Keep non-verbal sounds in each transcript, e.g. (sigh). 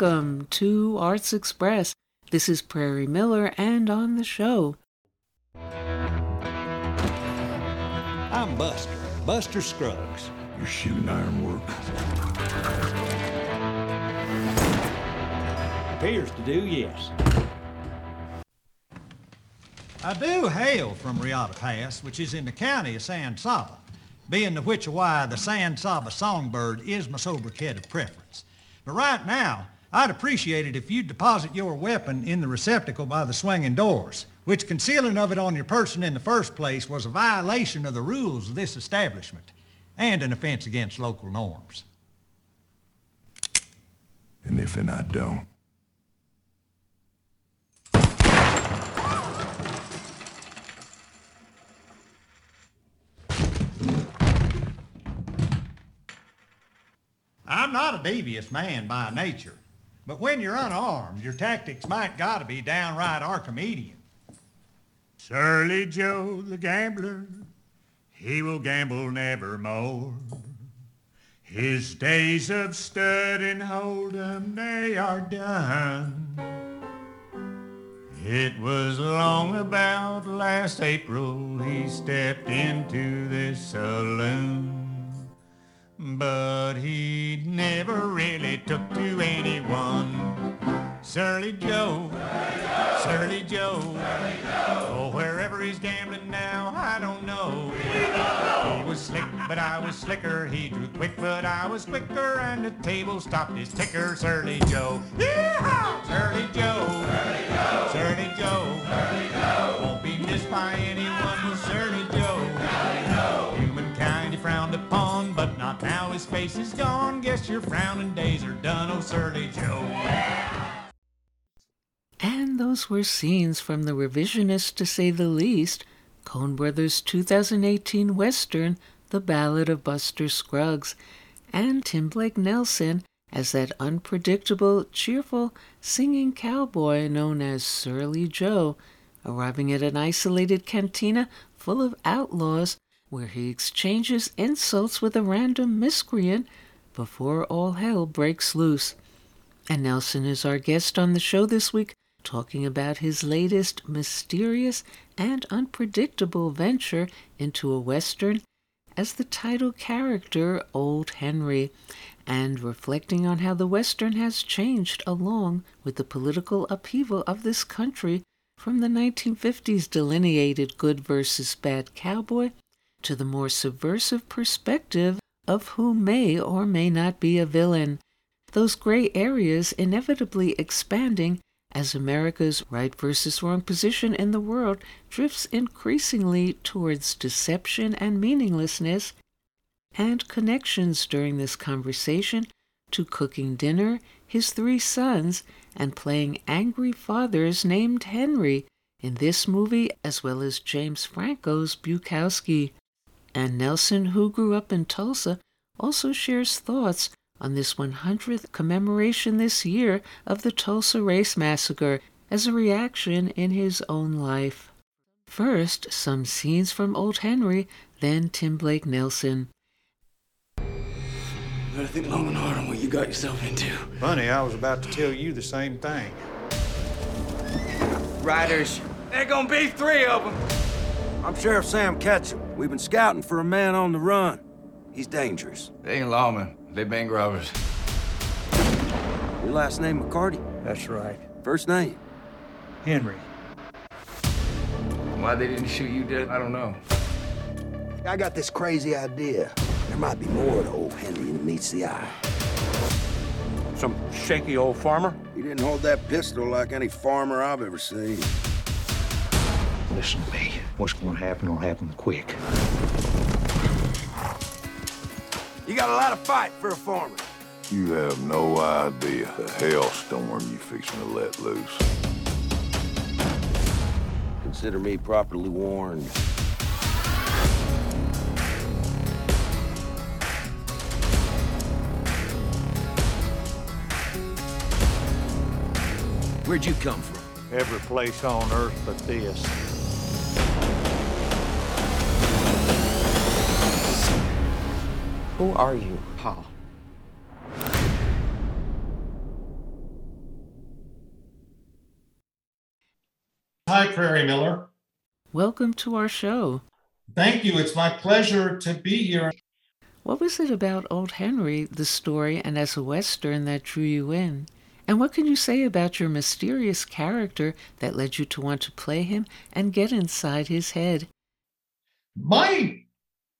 Welcome to Arts Express. This is Prairie Miller, and on the show. I'm Buster, Buster Scruggs. You're shooting ironwork. Appears to do, yes. I do hail from Riata Pass, which is in the county of San Saba, being the which why the San Saba songbird is my sobriquet of preference. But right now, I'd appreciate it if you'd deposit your weapon in the receptacle by the swinging doors, which concealing of it on your person in the first place was a violation of the rules of this establishment and an offense against local norms. And if and I don't, I'm not a devious man by nature, but when you're unarmed, your tactics might gotta be downright Archimedean. Surly Joe the gambler, he will gamble nevermore. His days of stud and hold'em, they are done. It was long about last April he stepped into this saloon. But he never really took to anyone. Surly Joe, Surly Joe, oh, wherever he's gambling now, I don't know. He was slick, but I was slicker. He drew quick, but I was quicker, and the table stopped his ticker. Surly Joe, Yeehaw! Surly Joe, Surly Joe, won't be missed by anyone. Surly Joe, His face is gone. Guess your frowning days are done, oh Surly Joe. And those were scenes from the revisionist, to say the least, Coen Brothers' 2018 Western, The Ballad of Buster Scruggs, and Tim Blake Nelson as that unpredictable, cheerful, singing cowboy known as Surly Joe, arriving at an isolated cantina full of outlaws where he exchanges insults with a random miscreant before all hell breaks loose. And Nelson is our guest on the show this week, talking about his latest mysterious and unpredictable venture into a Western as the title character, Old Henry, and reflecting on how the Western has changed along with the political upheaval of this country from the 1950s delineated good versus bad cowboy to the more subversive perspective of who may or may not be a villain, those gray areas inevitably expanding as America's right versus wrong position in the world drifts increasingly towards deception and meaninglessness, and connections during this conversation to cooking dinner, his three sons, and playing angry fathers named Henry in this movie, as well as James Franco's Bukowski. And Nelson, who grew up in Tulsa, also shares thoughts on this 100th commemoration this year of the Tulsa Race Massacre as a reaction in his own life. First, some scenes from Old Henry, then Tim Blake Nelson. You gotta think long and hard on what you got yourself into. Funny, I was about to tell you the same thing. Riders, there gonna be three of them. I'm Sheriff Sam Ketchum. We've been scouting for a man on the run. He's dangerous. They ain't lawmen. They bank robbers. Your last name McCarty? That's right. First name? Henry. Why they didn't shoot you dead, I don't know. I got this crazy idea. There might be more to old Henry than meets the eye. Some shaky old farmer? He didn't hold that pistol like any farmer I've ever seen. Listen to me. What's going to happen will happen quick. You got a lot of fight for a farmer. you have no idea the hailstorm you're fixing to let loose. Consider me properly warned. Where'd you come from? Every place on earth but this. Who are you, Paul? Hi, Prairie Miller. Welcome to our show. Thank you. It's my pleasure to be here. What was it about Old Henry, the story, and as a Western that drew you in? And what can you say about your mysterious character that led you to want to play him and get inside his head? My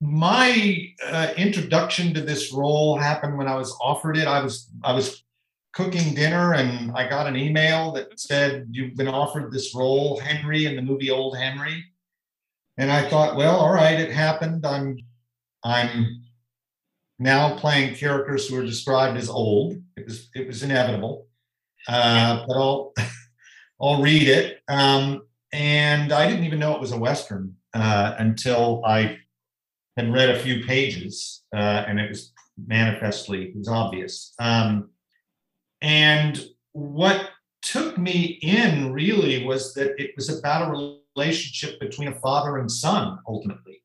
my uh, introduction to this role happened when I was offered it. I was I was cooking dinner and I got an email that said you've been offered this role, Henry, in the movie Old Henry. And I thought, well, all right, it happened. I'm I'm now playing characters who are described as old. It was it was inevitable. Uh, but I'll (laughs) I'll read it. Um, and I didn't even know it was a western uh, until I had read a few pages, uh, and it was manifestly it was obvious. Um, and what took me in really was that it was about a relationship between a father and son ultimately.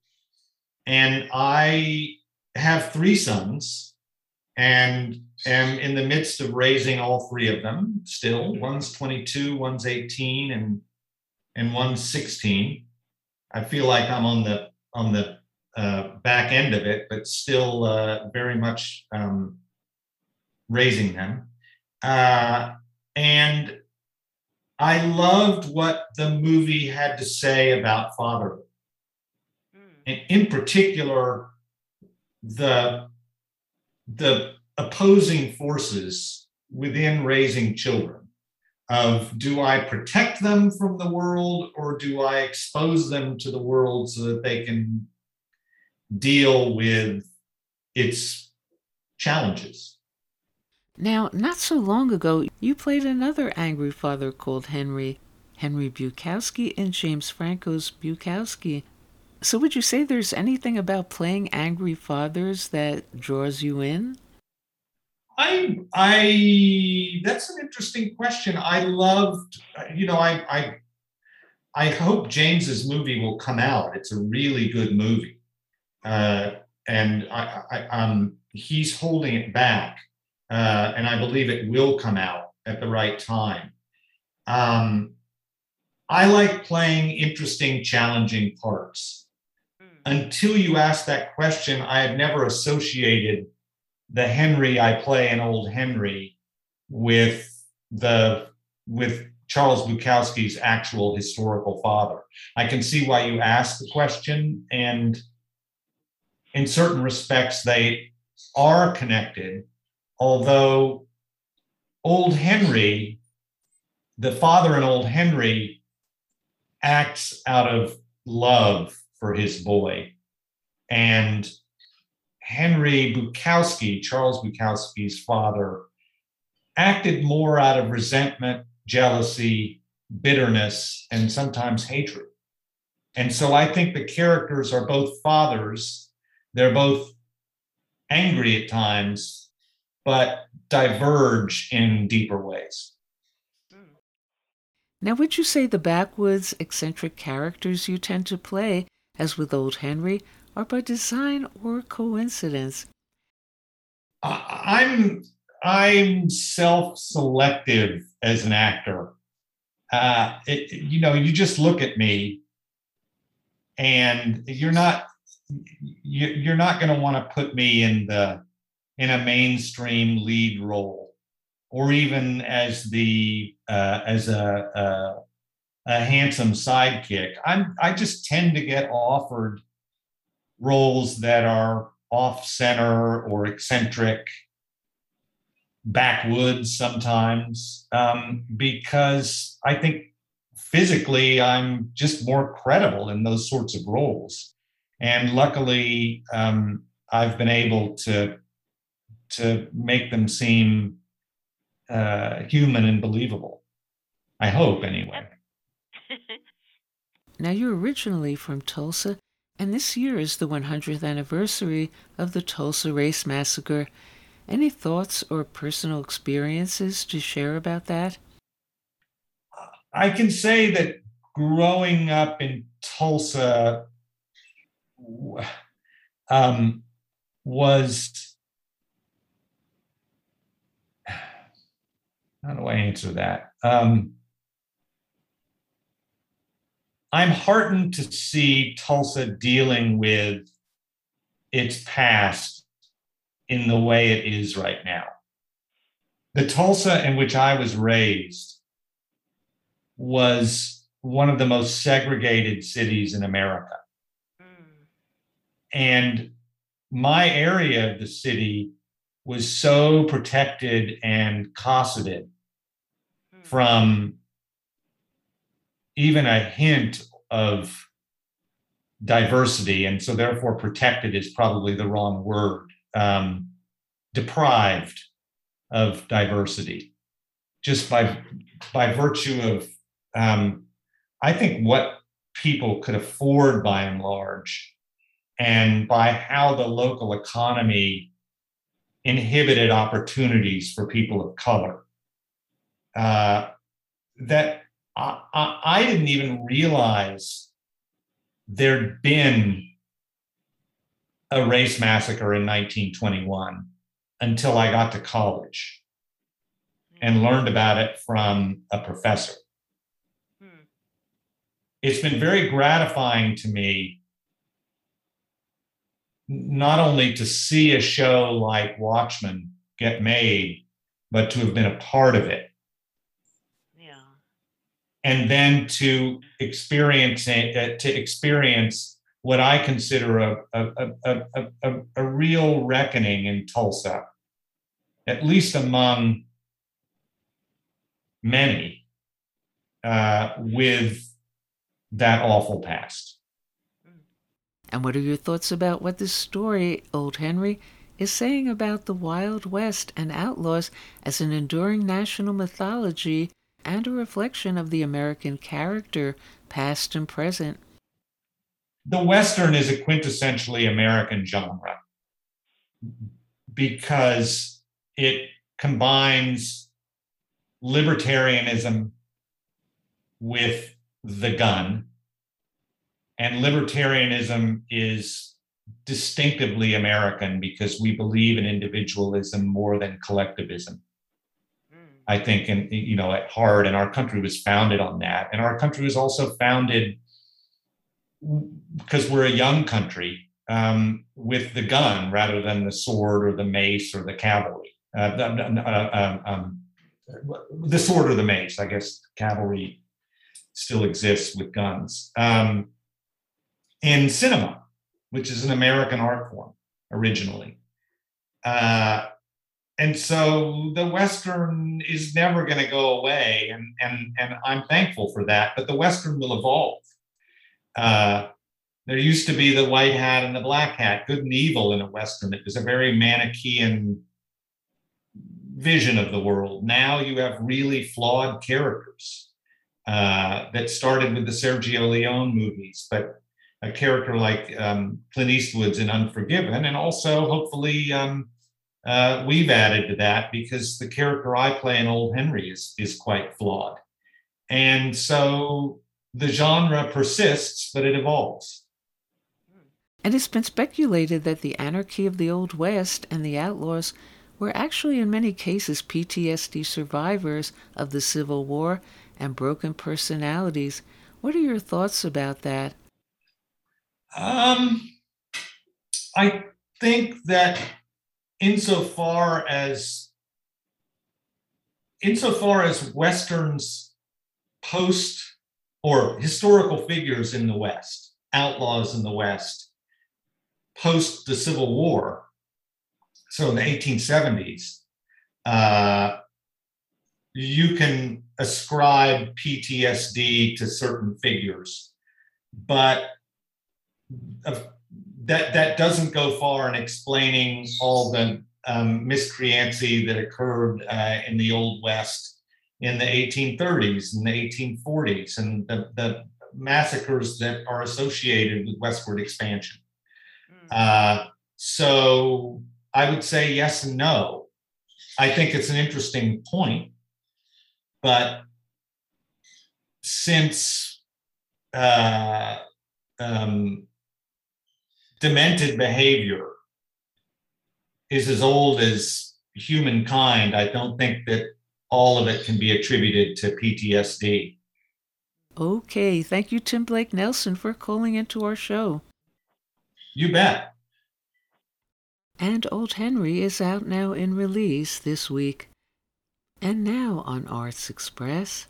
And I have three sons and am in the midst of raising all three of them still. One's 22, one's 18, and and one's 16. I feel like I'm on the on the uh, back end of it, but still uh, very much um, raising them. Uh, and I loved what the movie had to say about fatherhood. And in particular, the the opposing forces within raising children of do I protect them from the world or do I expose them to the world so that they can deal with its challenges. Now, not so long ago, you played another angry father called Henry, Henry Bukowski in James Franco's Bukowski. So, would you say there's anything about playing angry fathers that draws you in? I, I, that's an interesting question. I loved, you know, I, I, I hope James's movie will come out. It's a really good movie. Uh, and I, I, um, he's holding it back, uh, and I believe it will come out at the right time. Um, I like playing interesting, challenging parts. Mm. Until you asked that question, I had never associated the Henry I play in Old Henry with the with Charles Bukowski's actual historical father. I can see why you asked the question, and in certain respects, they are connected, although Old Henry, the father in Old Henry, acts out of love for his boy. And Henry Bukowski, Charles Bukowski's father, acted more out of resentment, jealousy, bitterness, and sometimes hatred. And so I think the characters are both fathers they're both angry at times, but diverge in deeper ways. Now, would you say the backwoods, eccentric characters you tend to play, as with Old Henry, are by design or coincidence? I'm I'm self-selective as an actor. Uh, it, you know, you just look at me, and you're not you, are not going to want to put me in the in a mainstream lead role or even as the uh, as a, a, a handsome sidekick. I'm i just tend to get offered roles that are off center or eccentric backwoods sometimes um, because i think physically i'm just more credible in those sorts of roles and luckily um, I've been able to to make them seem uh, human and believable. I hope, anyway. (laughs) now you're originally from Tulsa, and this year is the 100th anniversary of the Tulsa Race Massacre. Any thoughts or personal experiences to share about that? I can say that growing up in Tulsa um, was how do I answer that? Um, I'm heartened to see Tulsa dealing with its past in the way it is right now. The Tulsa in which I was raised was one of the most segregated cities in America. And my area of the city was so protected and cosseted from even a hint of diversity, and so therefore protected is probably the wrong word, um, deprived of diversity, just by by virtue of, um, I think what people could afford by and large, and by how the local economy inhibited opportunities for people of color. Uh, that I, I, I didn't even realize there'd been a race massacre in 1921 until I got to college and learned about it from a professor. It's been very gratifying to me not only to see a show like Watchmen get made, but to have been a part of it Yeah. and then to experience uh, to experience what I consider a, a, a, a, a real reckoning in Tulsa, at least among many, uh, with that awful past. And what are your thoughts about what this story, Old Henry, is saying about the Wild West and outlaws as an enduring national mythology and a reflection of the American character, past and present. The Western is a quintessentially American genre because it combines libertarianism with the gun. And libertarianism is distinctively American because we believe in individualism more than collectivism. I think, and you know, at heart, and our country was founded on that. And our country was also founded because we're a young country um, with the gun rather than the sword or the mace or the cavalry. Uh, uh, um, um, the sword or the mace, I guess cavalry still exists with guns. Um, in cinema, which is an American art form originally. Uh, and so the western is never going to go away and and and i'm thankful for that but the western will evolve. Uh, there used to be the white hat and the black hat good and evil in a western. It was a very manichean vision of the world. Now you have really flawed characters uh, that started with the sergio leone movies but a character like um, clint eastwood's in unforgiven and also hopefully um, uh, we've added to that because the character I play in Old Henry is, is quite flawed. And so the genre persists, but it evolves. And it's been speculated that the anarchy of the Old West and the outlaws were actually, in many cases, PTSD survivors of the Civil War and broken personalities. What are your thoughts about that? Um, I think that insofar as insofar as westerns post or historical figures in the west outlaws in the west post the civil war so in the 1870s uh, you can ascribe ptsd to certain figures. But of that that doesn't go far in explaining all the um, miscreancy that occurred uh, in the Old West in the 1830s and the 1840s and the, the massacres that are associated with westward expansion. Mm. Uh, so I would say yes and no. I think it's an interesting point, but since uh, um, demented behavior is as old as humankind, I don't think that all of it can be attributed to PTSD. Okay, thank you, Tim Blake Nelson, for calling into our show. You bet. And Old Henry is out now in release this week. And now on Arts Express.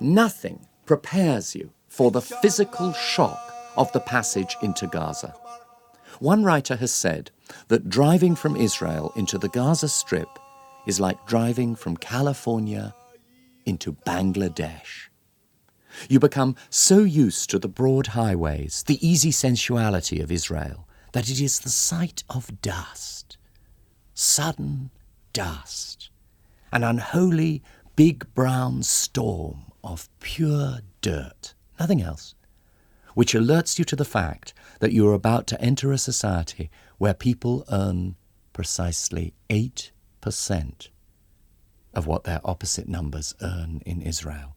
Nothing prepares you for the physical shock of the passage into Gaza. One writer has said that driving from Israel into the Gaza Strip is like driving from California into Bangladesh. You become so used to the broad highways, the easy sensuality of Israel, that it is the sight of dust. Sudden dust. An unholy big brown storm of pure dirt, nothing else, which alerts you to the fact that you are about to enter a society where people earn precisely 8% of what their opposite numbers earn in Israel.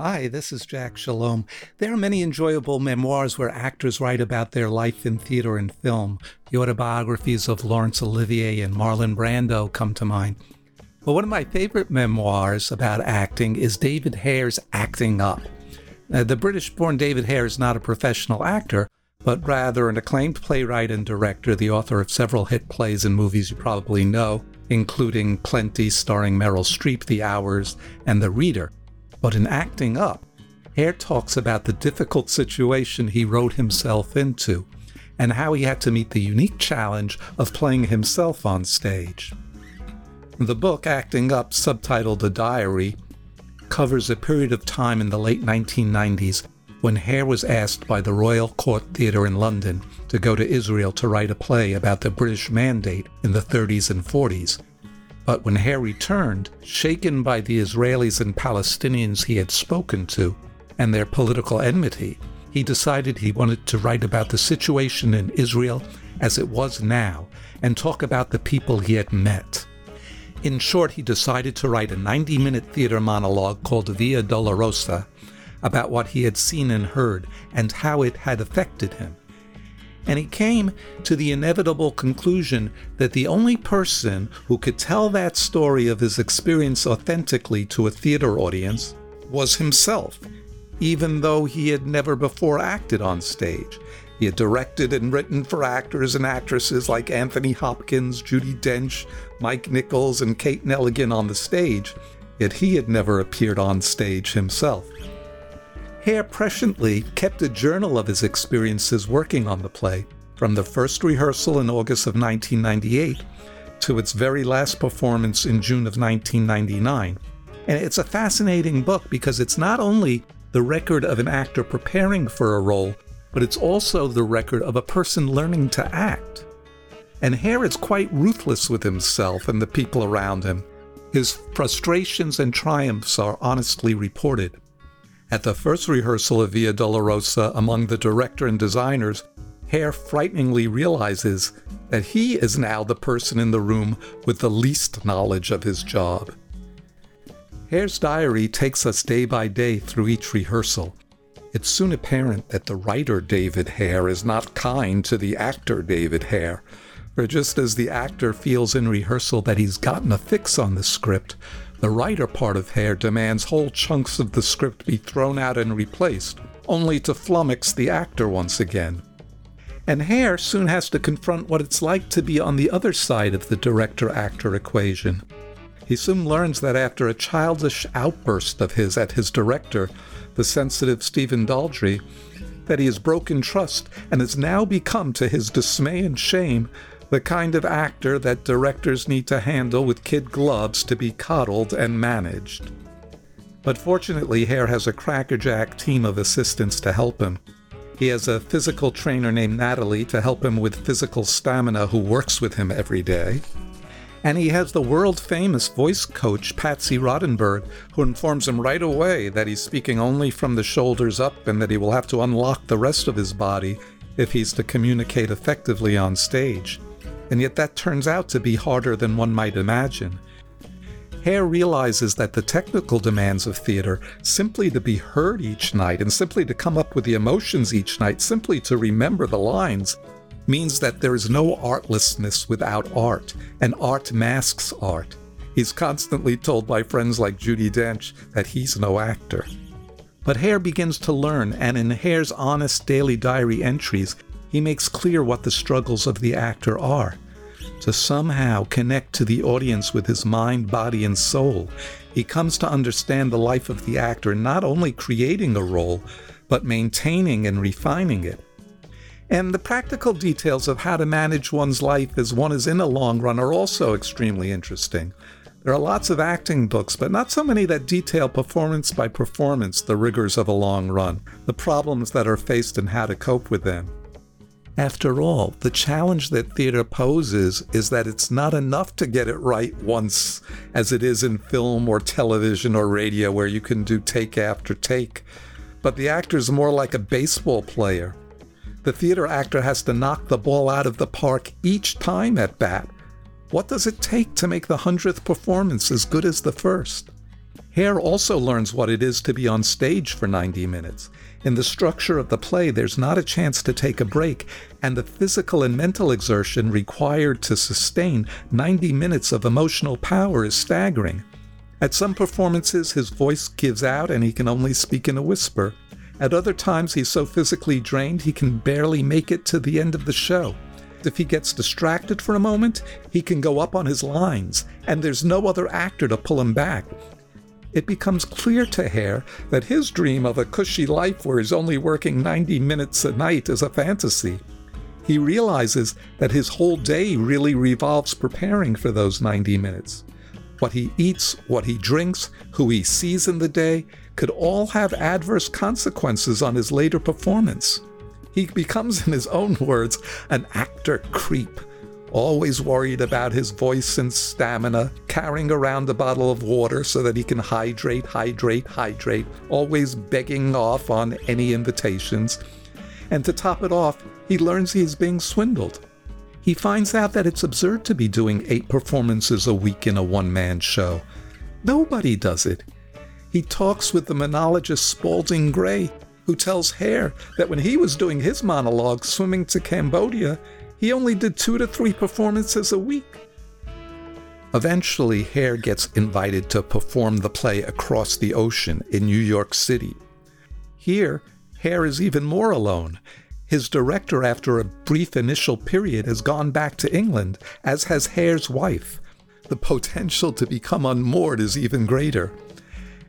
Hi, this is Jack Shalom. There are many enjoyable memoirs where actors write about their life in theater and film. The autobiographies of Laurence Olivier and Marlon Brando come to mind. But one of my favorite memoirs about acting is David Hare's Acting Up. Now, the British born David Hare is not a professional actor, but rather an acclaimed playwright and director, the author of several hit plays and movies you probably know, including Plenty starring Meryl Streep, The Hours, and The Reader. But in Acting Up, Hare talks about the difficult situation he wrote himself into and how he had to meet the unique challenge of playing himself on stage. The book, Acting Up, subtitled A Diary, covers a period of time in the late 1990s when Hare was asked by the Royal Court Theatre in London to go to Israel to write a play about the British Mandate in the 30s and 40s. But when Hare returned, shaken by the Israelis and Palestinians he had spoken to and their political enmity, he decided he wanted to write about the situation in Israel as it was now and talk about the people he had met. In short, he decided to write a 90 minute theater monologue called Via Dolorosa about what he had seen and heard and how it had affected him. And he came to the inevitable conclusion that the only person who could tell that story of his experience authentically to a theater audience was himself, even though he had never before acted on stage. He had directed and written for actors and actresses like Anthony Hopkins, Judi Dench, Mike Nichols, and Kate Nelligan on the stage, yet he had never appeared on stage himself. Hare presciently kept a journal of his experiences working on the play, from the first rehearsal in August of 1998 to its very last performance in June of 1999. And it's a fascinating book because it's not only the record of an actor preparing for a role, but it's also the record of a person learning to act. And Hare is quite ruthless with himself and the people around him. His frustrations and triumphs are honestly reported. At the first rehearsal of Via Dolorosa among the director and designers, Hare frighteningly realizes that he is now the person in the room with the least knowledge of his job. Hare's diary takes us day by day through each rehearsal, it's soon apparent that the writer David Hare is not kind to the actor David Hare. For just as the actor feels in rehearsal that he's gotten a fix on the script, the writer part of Hare demands whole chunks of the script be thrown out and replaced, only to flummox the actor once again. And Hare soon has to confront what it's like to be on the other side of the director actor equation. He soon learns that after a childish outburst of his at his director, the sensitive Stephen Daldry, that he has broken trust and has now become, to his dismay and shame, the kind of actor that directors need to handle with kid gloves to be coddled and managed. But fortunately, Hare has a crackerjack team of assistants to help him. He has a physical trainer named Natalie to help him with physical stamina who works with him every day. And he has the world famous voice coach, Patsy Rodenburg, who informs him right away that he's speaking only from the shoulders up and that he will have to unlock the rest of his body if he's to communicate effectively on stage. And yet that turns out to be harder than one might imagine. Hare realizes that the technical demands of theater, simply to be heard each night and simply to come up with the emotions each night, simply to remember the lines, means that there is no artlessness without art, and art masks art. He's constantly told by friends like Judi Dench that he's no actor. But Hare begins to learn, and in Hare's honest daily diary entries, he makes clear what the struggles of the actor are to somehow connect to the audience with his mind, body, and soul. He comes to understand the life of the actor, not only creating a role, but maintaining and refining it. And the practical details of how to manage one's life as one is in a long run are also extremely interesting. There are lots of acting books, but not so many that detail performance by performance the rigors of a long run, the problems that are faced, and how to cope with them. After all, the challenge that theater poses is that it's not enough to get it right once, as it is in film or television or radio, where you can do take after take. But the actor is more like a baseball player. The theater actor has to knock the ball out of the park each time at bat. What does it take to make the hundredth performance as good as the first? Hare also learns what it is to be on stage for 90 minutes. In the structure of the play, there's not a chance to take a break, and the physical and mental exertion required to sustain 90 minutes of emotional power is staggering. At some performances, his voice gives out and he can only speak in a whisper. At other times, he's so physically drained he can barely make it to the end of the show. If he gets distracted for a moment, he can go up on his lines, and there's no other actor to pull him back it becomes clear to Hare that his dream of a cushy life where he's only working 90 minutes a night is a fantasy. He realizes that his whole day really revolves preparing for those 90 minutes. What he eats, what he drinks, who he sees in the day could all have adverse consequences on his later performance. He becomes, in his own words, an actor creep always worried about his voice and stamina, carrying around a bottle of water so that he can hydrate, hydrate, hydrate, always begging off on any invitations. And to top it off, he learns he is being swindled. He finds out that it's absurd to be doing eight performances a week in a one man show. Nobody does it. He talks with the monologist Spalding Gray, who tells Hare that when he was doing his monologue swimming to Cambodia, he only did two to three performances a week. Eventually, Hare gets invited to perform the play Across the Ocean in New York City. Here, Hare is even more alone. His director, after a brief initial period, has gone back to England, as has Hare's wife. The potential to become unmoored is even greater.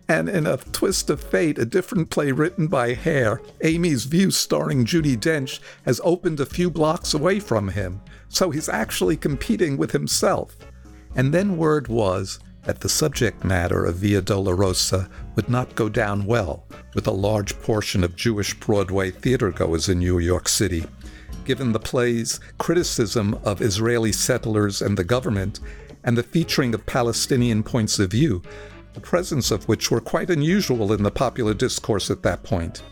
And in a twist of fate, a different play written by Hare, Amy's View, starring Judi Dench, has opened a few blocks away from him, so he's actually competing with himself. And then word was that the subject matter of Via Dolorosa would not go down well with a large portion of Jewish Broadway theatergoers in New York City, given the play's criticism of Israeli settlers and the government, and the featuring of Palestinian points of view the presence of which were quite unusual in the popular discourse at that point.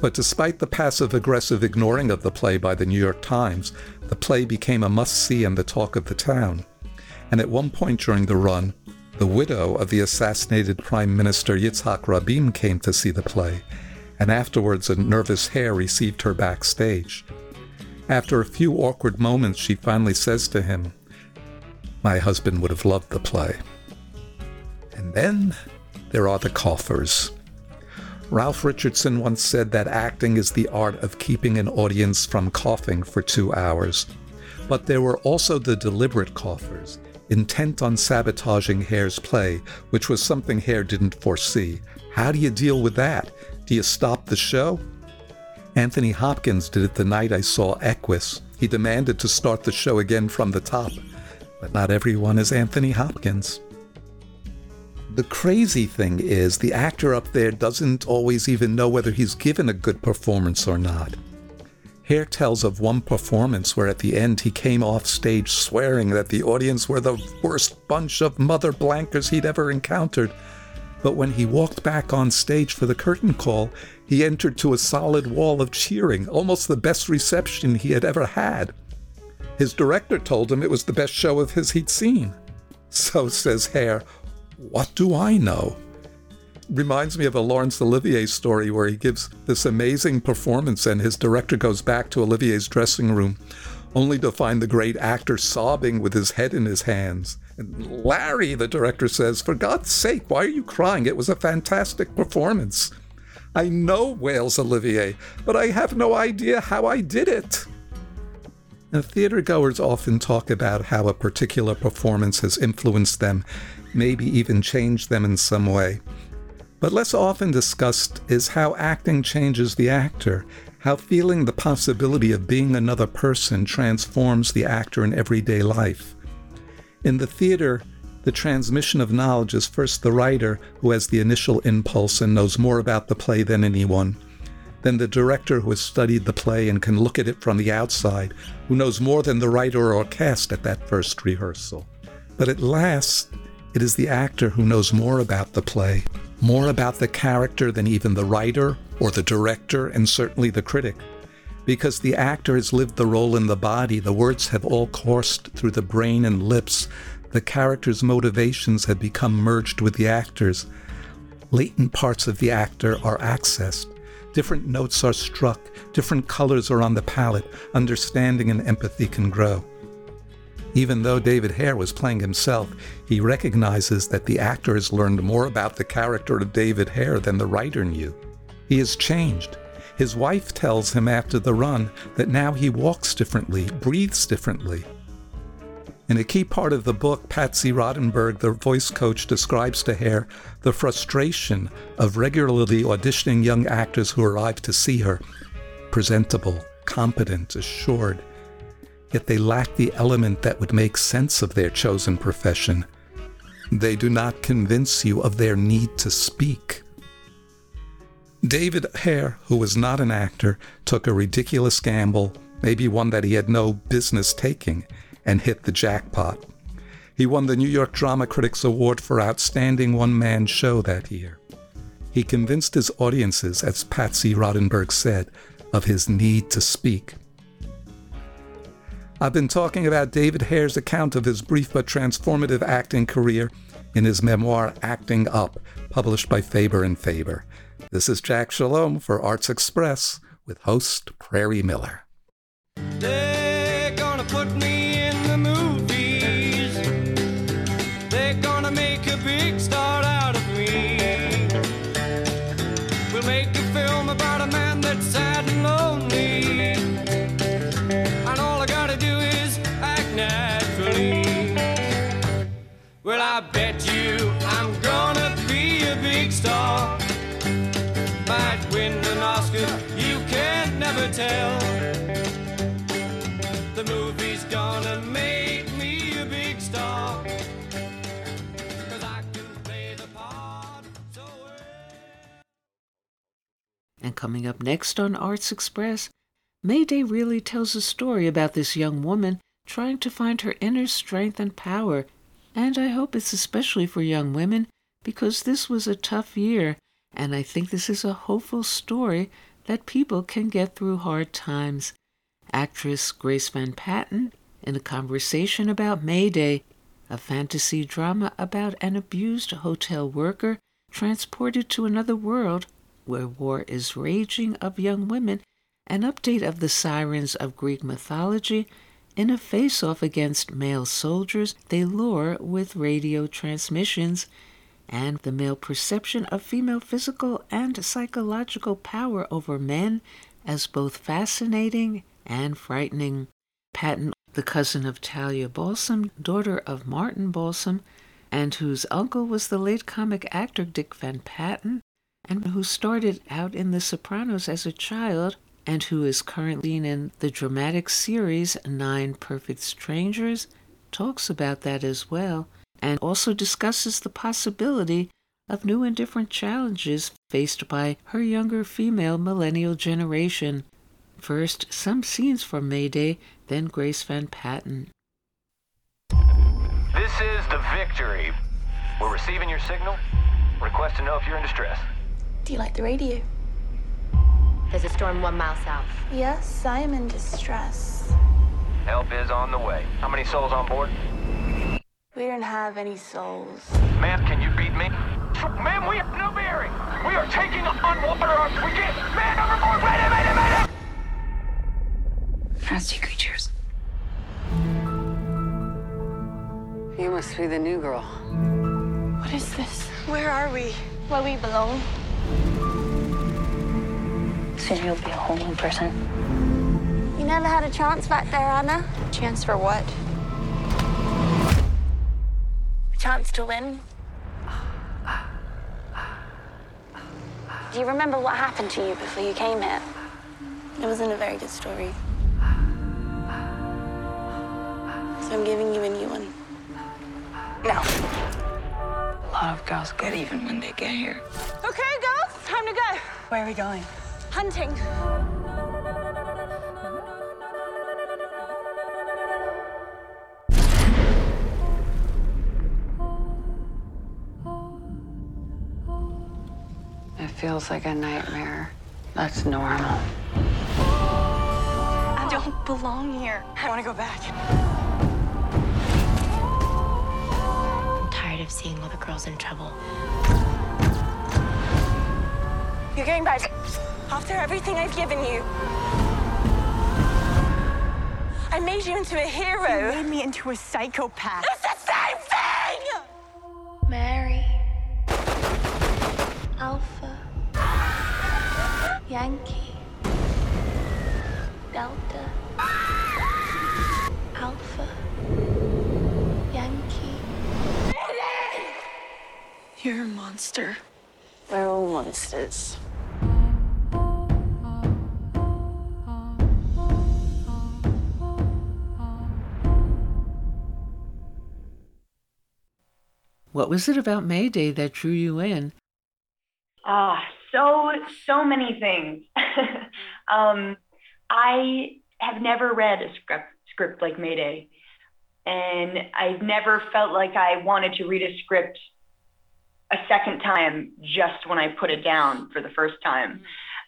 But despite the passive aggressive ignoring of the play by the New York Times, the play became a must see and the talk of the town. And at one point during the run, the widow of the assassinated Prime Minister Yitzhak Rabin came to see the play, and afterwards a nervous Hare received her backstage. After a few awkward moments, she finally says to him, My husband would have loved the play. And then there are the coughers. Ralph Richardson once said that acting is the art of keeping an audience from coughing for two hours. But there were also the deliberate coughers, intent on sabotaging Hare's play, which was something Hare didn't foresee. How do you deal with that? Do you stop the show? Anthony Hopkins did it the night I saw Equus. He demanded to start the show again from the top. But not everyone is Anthony Hopkins. The crazy thing is, the actor up there doesn't always even know whether he's given a good performance or not. Hare tells of one performance where at the end he came off stage swearing that the audience were the worst bunch of mother blankers he'd ever encountered. But when he walked back on stage for the curtain call, he entered to a solid wall of cheering, almost the best reception he had ever had. His director told him it was the best show of his he'd seen. So, says Hare, What do I know? Reminds me of a Laurence Olivier story where he gives this amazing performance and his director goes back to Olivier's dressing room only to find the great actor sobbing with his head in his hands. And Larry, the director says, For God's sake, why are you crying? It was a fantastic performance. I know wails Olivier, but I have no idea how I did it. Now, theater goers often talk about how a particular performance has influenced them, maybe even change them in some way. But less often discussed is how acting changes the actor, how feeling the possibility of being another person transforms the actor in everyday life. In the theater, the transmission of knowledge is first the writer who has the initial impulse and knows more about the play than anyone, then the director who has studied the play and can look at it from the outside, who knows more than the writer or cast at that first rehearsal. But at last, it is the actor who knows more about the play, more about the character than even the writer or the director and certainly the critic. Because the actor has lived the role in the body, the words have all coursed through the brain and lips the character's motivations have become merged with the actor's. Latent parts of the actor are accessed. Different notes are struck, different colors are on the palette, understanding and empathy can grow. Even though David Hare was playing himself, he recognizes that the actor has learned more about the character of David Hare than the writer knew. He has changed. His wife tells him after the run that now he walks differently, breathes differently. In a key part of the book, Patsy Rodenburg, the voice coach, describes to Hare the frustration of regularly auditioning young actors who arrive to see her presentable, competent, assured. Yet they lack the element that would make sense of their chosen profession. They do not convince you of their need to speak. David Hare, who was not an actor, took a ridiculous gamble, maybe one that he had no business taking and hit the jackpot. He won the New York Drama Critics Award for Outstanding One Man Show that year. He convinced his audiences, as Patsy Rodenburg said, of his need to speak. I've been talking about David Hare's account of his brief but transformative acting career in his memoir Acting Up, published by Faber and Faber. This is Jack Shalom for Arts Express with host Prairie Miller. I bet you I'm gonna be a big star. Might win an Oscar, you can never tell. The movie's gonna make me a big star. And coming up next on Arts Express, Mayday really tells a story about this young woman trying to find her inner strength and power. And I hope it's especially for young women because this was a tough year, and I think this is a hopeful story that people can get through hard times. Actress Grace Van Patten, in a conversation about Mayday, a fantasy drama about an abused hotel worker transported to another world where war is raging of young women, an update of the sirens of Greek mythology, in a face off against male soldiers they lure with radio transmissions, and the male perception of female physical and psychological power over men as both fascinating and frightening. Patten, the cousin of Talia Balsam, daughter of Martin Balsam, and whose uncle was the late comic actor Dick Van Patten, and who started out in The Sopranos as a child and who is currently in the dramatic series Nine Perfect Strangers, talks about that as well, and also discusses the possibility of new and different challenges faced by her younger female millennial generation. First, some scenes from Mayday, then Grace Van Patten. This is the Victory. We're receiving your signal. Request to know if you're in distress. Do you like the radio? There's a storm one mile south. Yes, I am in distress. Help is on the way. How many souls on board? We don't have any souls. Ma'am, can you beat me? Ma'am, we have no bearing. We are taking on water. We get man overboard. Mayday, mayday, mayday. Nasty creatures. You must be the new girl. What is this? Where are we? Where we belong? Soon you'll be a whole new person. You never had a chance back there, Anna. Chance for what? A chance to win. Do you remember what happened to you before you came here? It wasn't a very good story. So I'm giving you a new one. Now. A lot of girls get even when they get here. Okay, girls, time to go. Where are we going? Hunting. It feels like a nightmare. That's normal. I don't belong here. I want to go back. I'm tired of seeing all the girls in trouble. You're getting back after everything I've given you. I made you into a hero. You made me into a psychopath. It's the same thing! Mary. Alpha. Yankee. Delta. Alpha. Yankee. You're a monster. We're all monsters. What was it about Mayday that drew you in? Ah, so so many things. (laughs) um, I have never read a script script like Mayday, and I've never felt like I wanted to read a script a second time just when I put it down for the first time.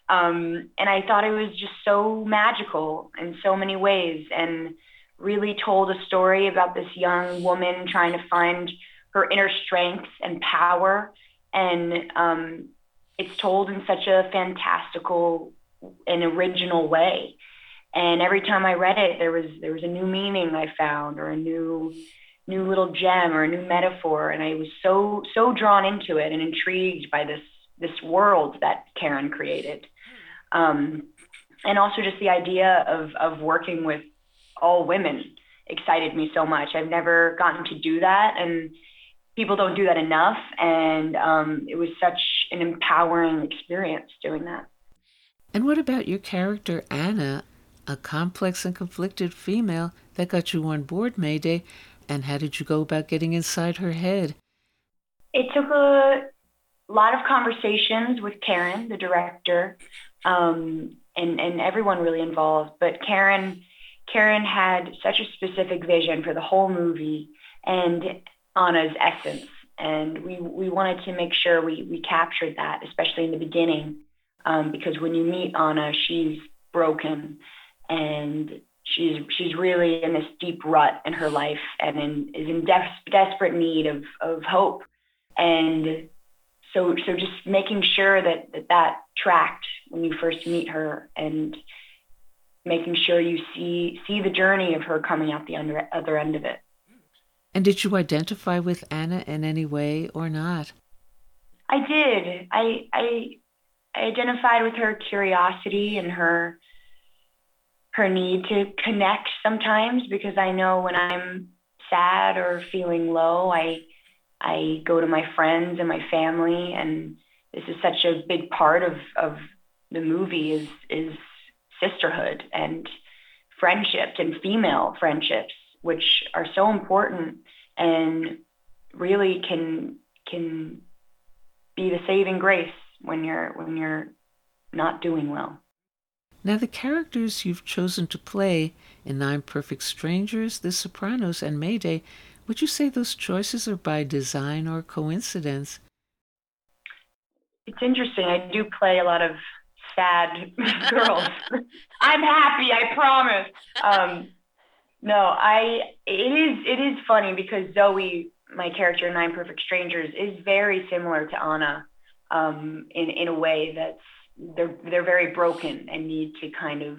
Um, and I thought it was just so magical in so many ways, and really told a story about this young woman trying to find her inner strength and power. And um, it's told in such a fantastical and original way. And every time I read it, there was there was a new meaning I found, or a new new little gem, or a new metaphor, and I was so so drawn into it and intrigued by this this world that Karen created. Um, and also just the idea of of working with all women excited me so much. I've never gotten to do that, and people don't do that enough. And um, it was such an empowering experience doing that. And what about your character, Anna, a complex and conflicted female that got you on board Mayday? And how did you go about getting inside her head? It took a lot of conversations with Karen, the director, um, and, and everyone really involved. But Karen, Karen had such a specific vision for the whole movie and Anna's essence. And we, we wanted to make sure we, we captured that, especially in the beginning, um, because when you meet Anna, she's broken and she's she's really in this deep rut in her life and in, is in des- desperate need of, of hope. And so so just making sure that, that that tracked when you first meet her and making sure you see see the journey of her coming out the under, other end of it. And did you identify with Anna in any way or not? I did. I I, I identified with her curiosity and her her need to connect sometimes because I know when I'm sad or feeling low, I I go to my friends and my family and this is such a big part of, of the movie is is sisterhood and friendships and female friendships, which are so important and really can can be the saving grace when you're when you're not doing well. Now the characters you've chosen to play in Nine Perfect Strangers, The Sopranos, and Mayday, would you say those choices are by design or coincidence? It's interesting. I do play a lot of sad (laughs) girls. (laughs) I'm happy, I promise. Um, no, I it is it is funny because Zoe, my character in Nine Perfect Strangers, is very similar to Anna, um, in in a way that's they're they're very broken and need to kind of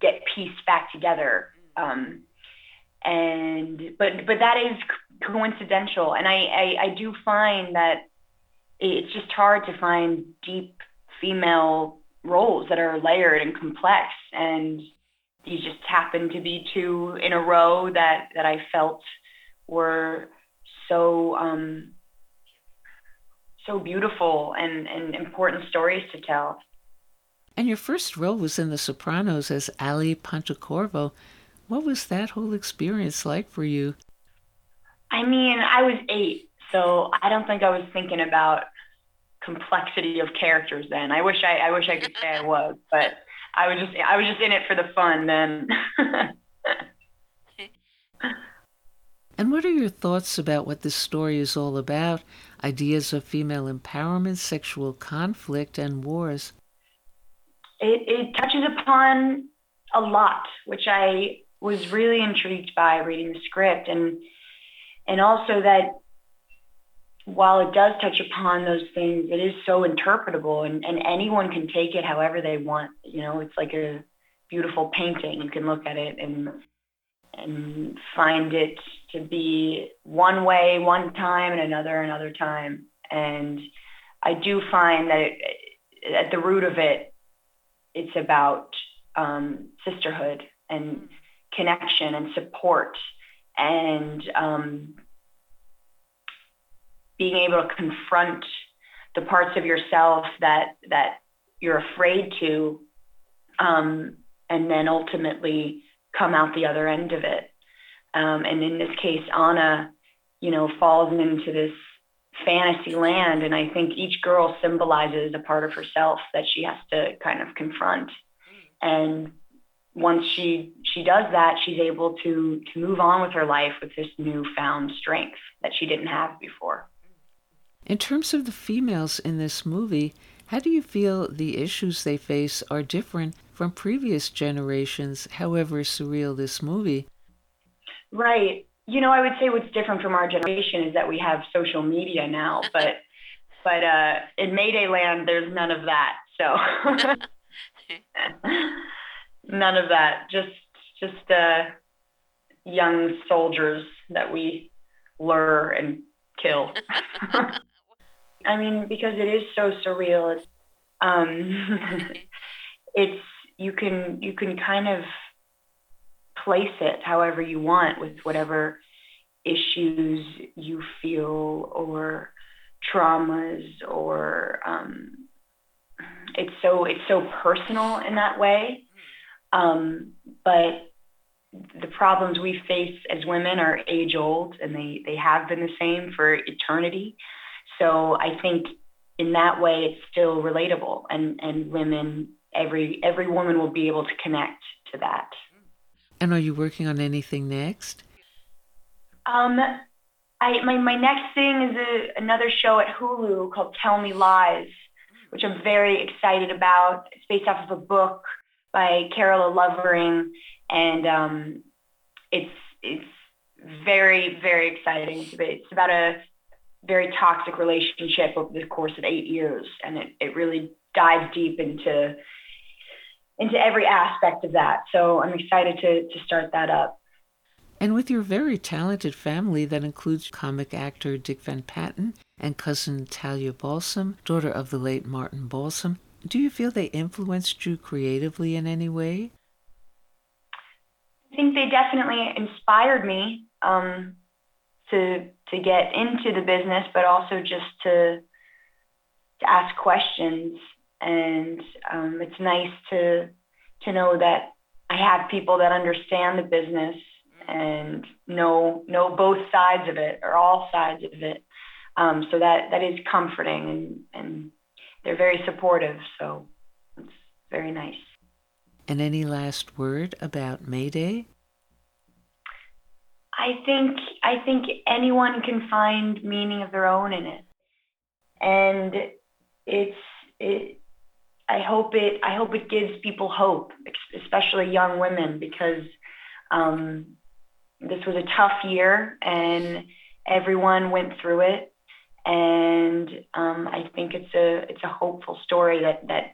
get pieced back together. Um, and but but that is coincidental, and I, I I do find that it's just hard to find deep female roles that are layered and complex and these just happened to be two in a row that that I felt were so um, so beautiful and, and important stories to tell. And your first role was in The Sopranos as Ali Pontecorvo. What was that whole experience like for you? I mean, I was eight, so I don't think I was thinking about complexity of characters then. I wish I, I wish I could say I was, but I was just I was just in it for the fun then. (laughs) and what are your thoughts about what this story is all about? Ideas of female empowerment, sexual conflict, and wars. It, it touches upon a lot, which I was really intrigued by reading the script, and and also that while it does touch upon those things, it is so interpretable and, and anyone can take it however they want. You know, it's like a beautiful painting. You can look at it and and find it to be one way one time and another another time. And I do find that it, at the root of it, it's about um, sisterhood and connection and support and um, being able to confront the parts of yourself that that you're afraid to um, and then ultimately come out the other end of it. Um, and in this case anna you know falls into this fantasy land and i think each girl symbolizes a part of herself that she has to kind of confront. And once she she does that she's able to to move on with her life with this newfound strength that she didn't have before in terms of the females in this movie, how do you feel the issues they face are different from previous generations, however surreal this movie? Right. You know, I would say what's different from our generation is that we have social media now, (laughs) but but uh, in Mayday Land, there's none of that. So (laughs) none of that. Just just uh, young soldiers that we lure and kill. (laughs) I mean, because it is so surreal. It's, um, (laughs) it's you can you can kind of place it however you want with whatever issues you feel or traumas or um, it's so it's so personal in that way. Um, but the problems we face as women are age old and they, they have been the same for eternity. So I think in that way it's still relatable and, and women every every woman will be able to connect to that. And are you working on anything next? Um I my, my next thing is a, another show at Hulu called Tell Me Lies, which I'm very excited about. It's based off of a book by Carola Lovering and um it's it's very very exciting. It's about a very toxic relationship over the course of eight years, and it, it really dives deep into into every aspect of that. So I'm excited to to start that up. And with your very talented family that includes comic actor Dick Van Patten and cousin Talia Balsam, daughter of the late Martin Balsam, do you feel they influenced you creatively in any way? I think they definitely inspired me um, to to get into the business, but also just to to ask questions. And um, it's nice to to know that I have people that understand the business and know know both sides of it or all sides of it. Um, so that that is comforting and and they're very supportive. So it's very nice. And any last word about Mayday? I think I think anyone can find meaning of their own in it, and it's it. I hope it I hope it gives people hope, especially young women, because Um, this was a tough year, and everyone went through it. And um, I think it's a it's a hopeful story that that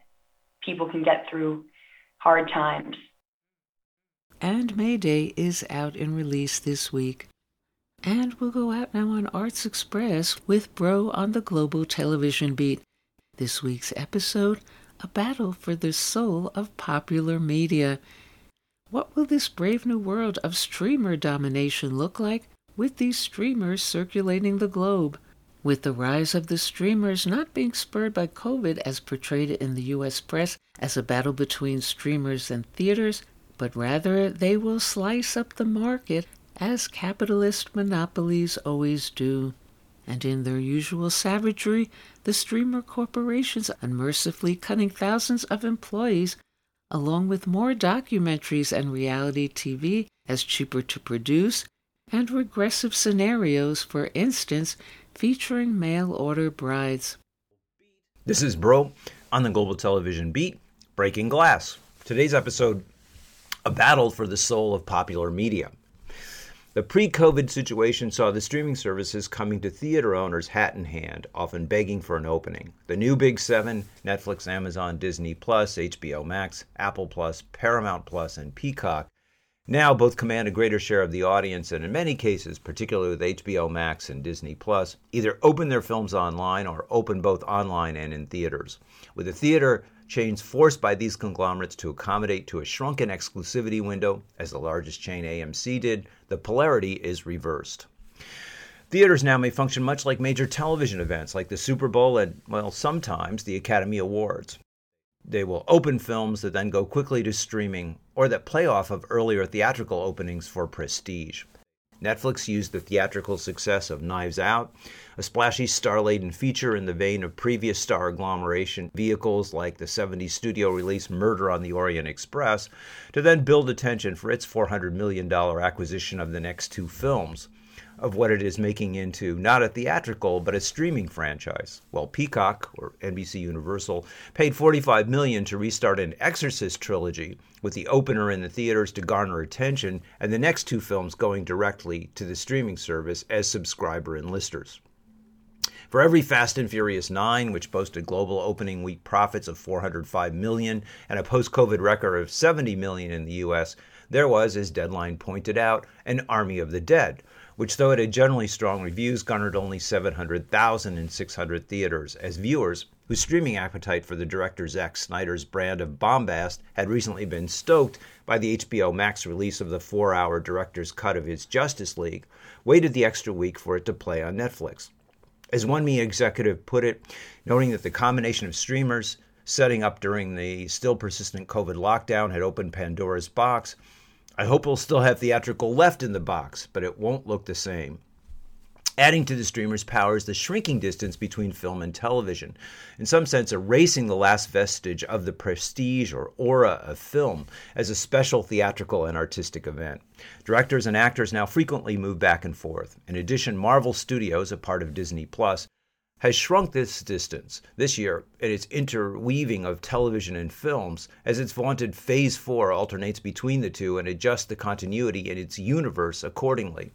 people can get through hard times. And Mayday is out in release this week. And we'll go out now on Arts Express with Broe on the Global Television Beat. This week's episode A Battle for the Soul of Popular Media. What will this brave new world of streamer domination look like with these streamers circulating the globe? With the rise of the streamers not being spurred by COVID as portrayed in the US press as a battle between streamers and theaters, but rather they will slice up the market as capitalist monopolies always do. And in their usual savagery, the streamer corporations unmercifully cutting thousands of employees, along with more documentaries and reality TV as cheaper to produce, and regressive scenarios, for instance, featuring mail order brides. This is Broe on the Global Television Beat, Breaking Glass. Today's episode A Battle for the Soul of Popular Media. The pre COVID situation saw the streaming services coming to theater owners hat in hand, often begging for an opening. The new Big Seven Netflix, Amazon, Disney Plus, HBO Max, Apple Plus, Paramount Plus, and Peacock now both command a greater share of the audience and in many cases particularly with hbo max and disney plus either open their films online or open both online and in theaters with the theater chains forced by these conglomerates to accommodate to a shrunken exclusivity window as the largest chain amc did the polarity is reversed Theaters now may function much like major television events like the Super Bowl and, well, sometimes the Academy Awards. They will open films that then go quickly to streaming or that play off of earlier theatrical openings for prestige. Netflix used the theatrical success of Knives Out, a splashy star laden feature in the vein of previous star agglomeration vehicles like the 70s studio release Murder on the Orient Express, to then build attention for its $400 million acquisition of the next two films of what it is making into not a theatrical but a streaming franchise. Well, Peacock or NBC Universal paid 45 million to restart an Exorcist trilogy with the opener in the theaters to garner attention and the next two films going directly to the streaming service as subscriber enlisters. For every Fast and Furious 9, which posted global opening week profits of 405 million and a post-COVID record of 70 million in the US, there was, as Deadline pointed out, an army of the dead which, though it had generally strong reviews, garnered only 700,000 in 600 theaters, as viewers, whose streaming appetite for the director Zack Snyder's brand of bombast had recently been stoked by the HBO Max release of the four hour director's cut of his Justice League, waited the extra week for it to play on Netflix. As one me executive put it, noting that the combination of streamers setting up during the still persistent COVID lockdown had opened Pandora's box, I hope we'll still have theatrical left in the box, but it won't look the same. Adding to the streamer's power is the shrinking distance between film and television, in some sense, erasing the last vestige of the prestige or aura of film as a special theatrical and artistic event. Directors and actors now frequently move back and forth. In addition, Marvel Studios, a part of Disney Plus, has shrunk this distance this year in its interweaving of television and films as its vaunted Phase 4 alternates between the two and adjusts the continuity in its universe accordingly.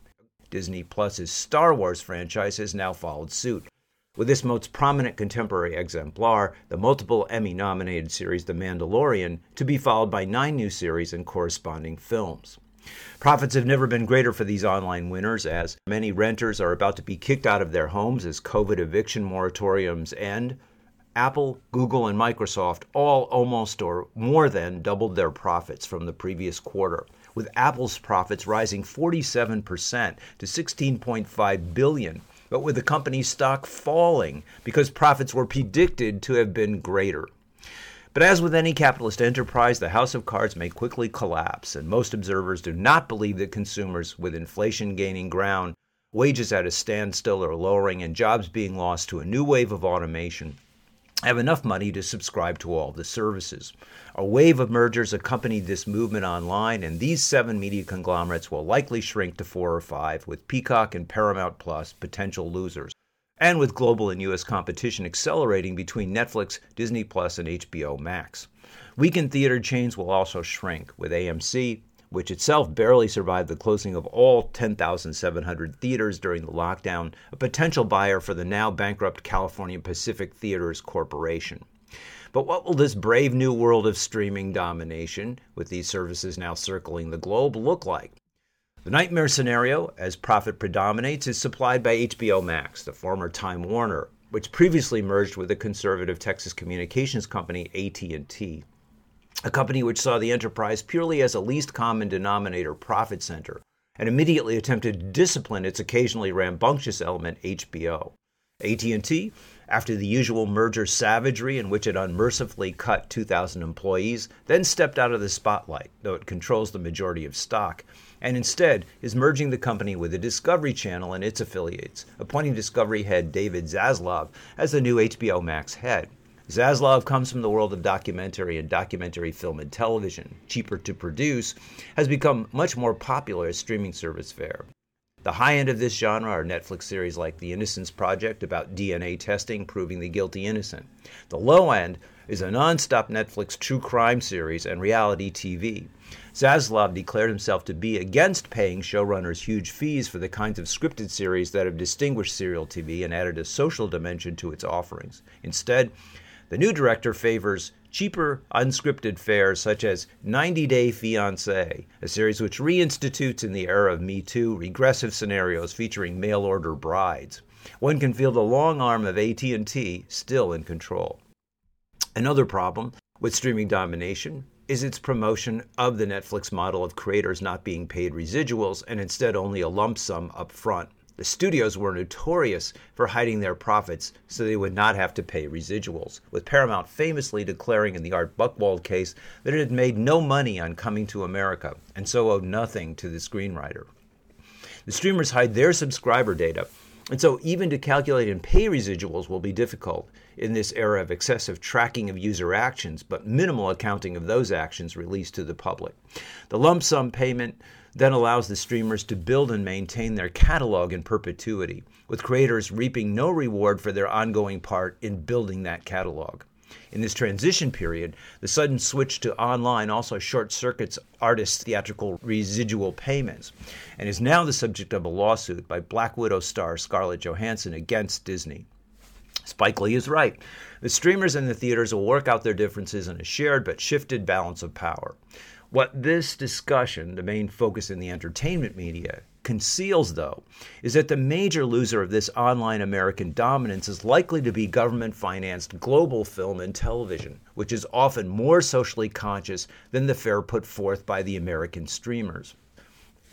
Disney Plus's Star Wars franchise has now followed suit. With this most prominent contemporary exemplar, the multiple Emmy nominated series The Mandalorian, to be followed by nine new series and corresponding films. Profits have never been greater for these online winners as many renters are about to be kicked out of their homes as COVID eviction moratoriums end. Apple, Google, and Microsoft all almost or more than doubled their profits from the previous quarter, with Apple's profits rising 47% to 16.5 billion, but with the company's stock falling because profits were predicted to have been greater. But as with any capitalist enterprise, the house of cards may quickly collapse, and most observers do not believe that consumers, with inflation gaining ground, wages at a standstill or lowering, and jobs being lost to a new wave of automation, have enough money to subscribe to all the services. A wave of mergers accompanied this movement online, and these seven media conglomerates will likely shrink to four or five, with Peacock and Paramount Plus potential losers and with global and US competition accelerating between Netflix, Disney Plus, and HBO Max. Weekend theater chains will also shrink, with AMC, which itself barely survived the closing of all 10,700 theaters during the lockdown, a potential buyer for the now bankrupt California Pacific Theaters Corporation. But what will this brave new world of streaming domination, with these services now circling the globe, look like? The nightmare scenario, as profit predominates, is supplied by HBO Max, the former Time Warner, which previously merged with the conservative Texas communications company AT&T, a company which saw the enterprise purely as a least common denominator profit center and immediately attempted to discipline its occasionally rambunctious element HBO. AT&T, after the usual merger savagery in which it unmercifully cut 2,000 employees, then stepped out of the spotlight, though it controls the majority of stock, and instead is merging the company with the Discovery Channel and its affiliates, appointing Discovery head David Zaslav as the new HBO Max head. Zaslav comes from the world of documentary and documentary film and television. Cheaper to produce has become much more popular as streaming service fare. The high end of this genre are Netflix series like The Innocence Project about DNA testing proving the guilty innocent. The low end is a non-stop Netflix true crime series and reality TV. Zaslav declared himself to be against paying showrunners huge fees for the kinds of scripted series that have distinguished serial TV and added a social dimension to its offerings. Instead, the new director favors cheaper unscripted fares such as 90 Day Fiancé, a series which reinstitutes in the era of Me Too regressive scenarios featuring mail order brides. One can feel the long arm of AT&T still in control. Another problem with streaming domination is its promotion of the Netflix model of creators not being paid residuals and instead only a lump sum up front. The studios were notorious for hiding their profits so they would not have to pay residuals, with Paramount famously declaring in the Art Buchwald case that it had made no money on coming to America and so owed nothing to the screenwriter. The streamers hide their subscriber data, and so even to calculate and pay residuals will be difficult in this era of excessive tracking of user actions, but minimal accounting of those actions released to the public. The lump sum payment then allows the streamers to build and maintain their catalog in perpetuity, with creators reaping no reward for their ongoing part in building that catalog. In this transition period, the sudden switch to online also short circuits artists' theatrical residual payments and is now the subject of a lawsuit by Black Widow star Scarlett Johansson against Disney. Spike Lee is right. The streamers and the theaters will work out their differences in a shared but shifted balance of power. What this discussion, the main focus in the entertainment media, conceals, though, is that the major loser of this online American dominance is likely to be government financed global film and television, which is often more socially conscious than the fare put forth by the American streamers.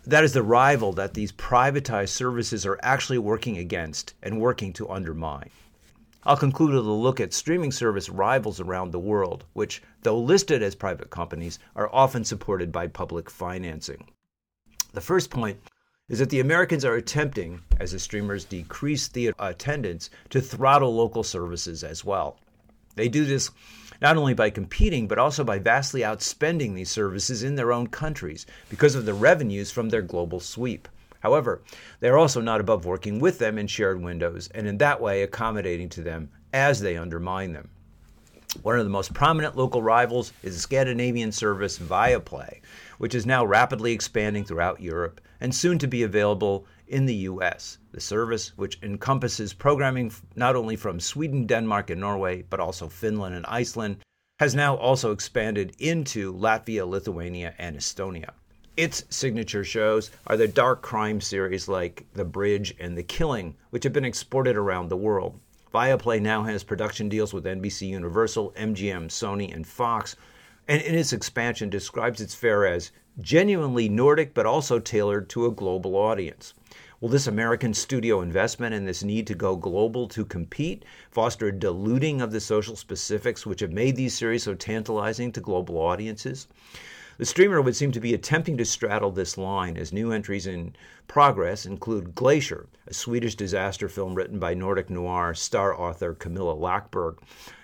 That is the rival that these privatized services are actually working against and working to undermine. I'll conclude with a look at streaming service rivals around the world, which, though listed as private companies, are often supported by public financing. The first point is that the Americans are attempting, as the streamers decrease theater attendance, to throttle local services as well. They do this not only by competing, but also by vastly outspending these services in their own countries because of the revenues from their global sweep. However, they are also not above working with them in shared windows and in that way accommodating to them as they undermine them. One of the most prominent local rivals is the Scandinavian service Viaplay, which is now rapidly expanding throughout Europe and soon to be available in the US. The service, which encompasses programming not only from Sweden, Denmark, and Norway, but also Finland and Iceland, has now also expanded into Latvia, Lithuania, and Estonia. Its signature shows are the dark crime series like The Bridge and The Killing, which have been exported around the world. Viaplay now has production deals with NBC Universal, MGM, Sony, and Fox, and in its expansion describes its fare as genuinely Nordic but also tailored to a global audience. Will this American studio investment and this need to go global to compete foster a diluting of the social specifics which have made these series so tantalizing to global audiences? The streamer would seem to be attempting to straddle this line as new entries in progress include Glacier, a Swedish disaster film written by Nordic noir star author Camilla Läckberg,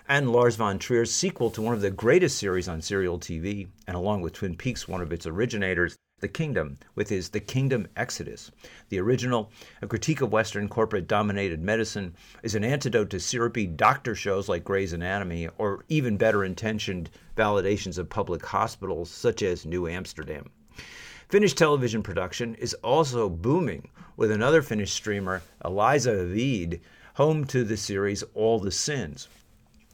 and Lars von Trier's sequel to one of the greatest series on serial TV, and along with Twin Peaks, one of its originators, the Kingdom, with his The Kingdom Exodus. The original, a critique of Western corporate dominated medicine, is an antidote to syrupy doctor shows like Grey's Anatomy, or even better intentioned validations of public hospitals such as New Amsterdam. Finnish television production is also booming, with another Finnish streamer, Elisa Viihde, home to the series All the Sins,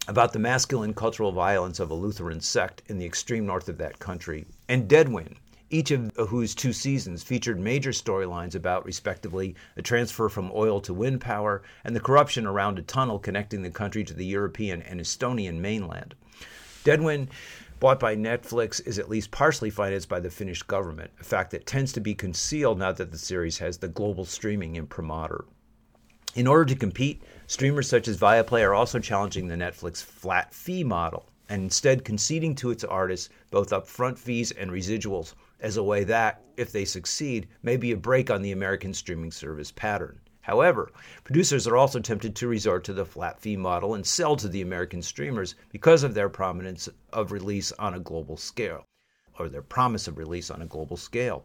about the masculine cultural violence of a Lutheran sect in the extreme north of that country, and Deadwind, each of whose two seasons featured major storylines about, respectively, a transfer from oil to wind power and the corruption around a tunnel connecting the country to the European and Estonian mainland. Deadwind bought by Netflix is at least partially financed by the Finnish government, a fact that tends to be concealed now that the series has the global streaming imprimatur. In order to compete, streamers such as Viaplay are also challenging the Netflix flat fee model and instead conceding to its artists both upfront fees and residuals as a way that, if they succeed, may be a break on the American streaming service pattern. However, producers are also tempted to resort to the flat fee model and sell to the American streamers because of their prominence of release on a global scale, or their promise of release on a global scale.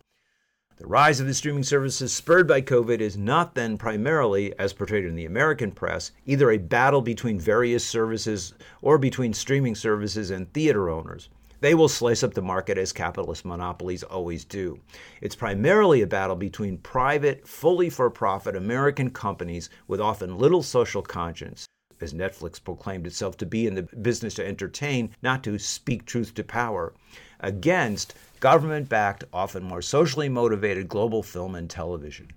The rise of the streaming services spurred by COVID is not then primarily, as portrayed in the American press, either a battle between various services or between streaming services and theater owners. They will slice up the market as capitalist monopolies always do. It's primarily a battle between private, fully for profit American companies with often little social conscience, as Netflix proclaimed itself to be in the business to entertain, not to speak truth to power, against government backed, often more socially motivated global film and television.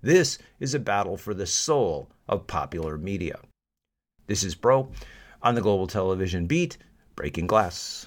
This is a battle for the soul of popular media. This is Broe on the Global Television Beat, Breaking Glass.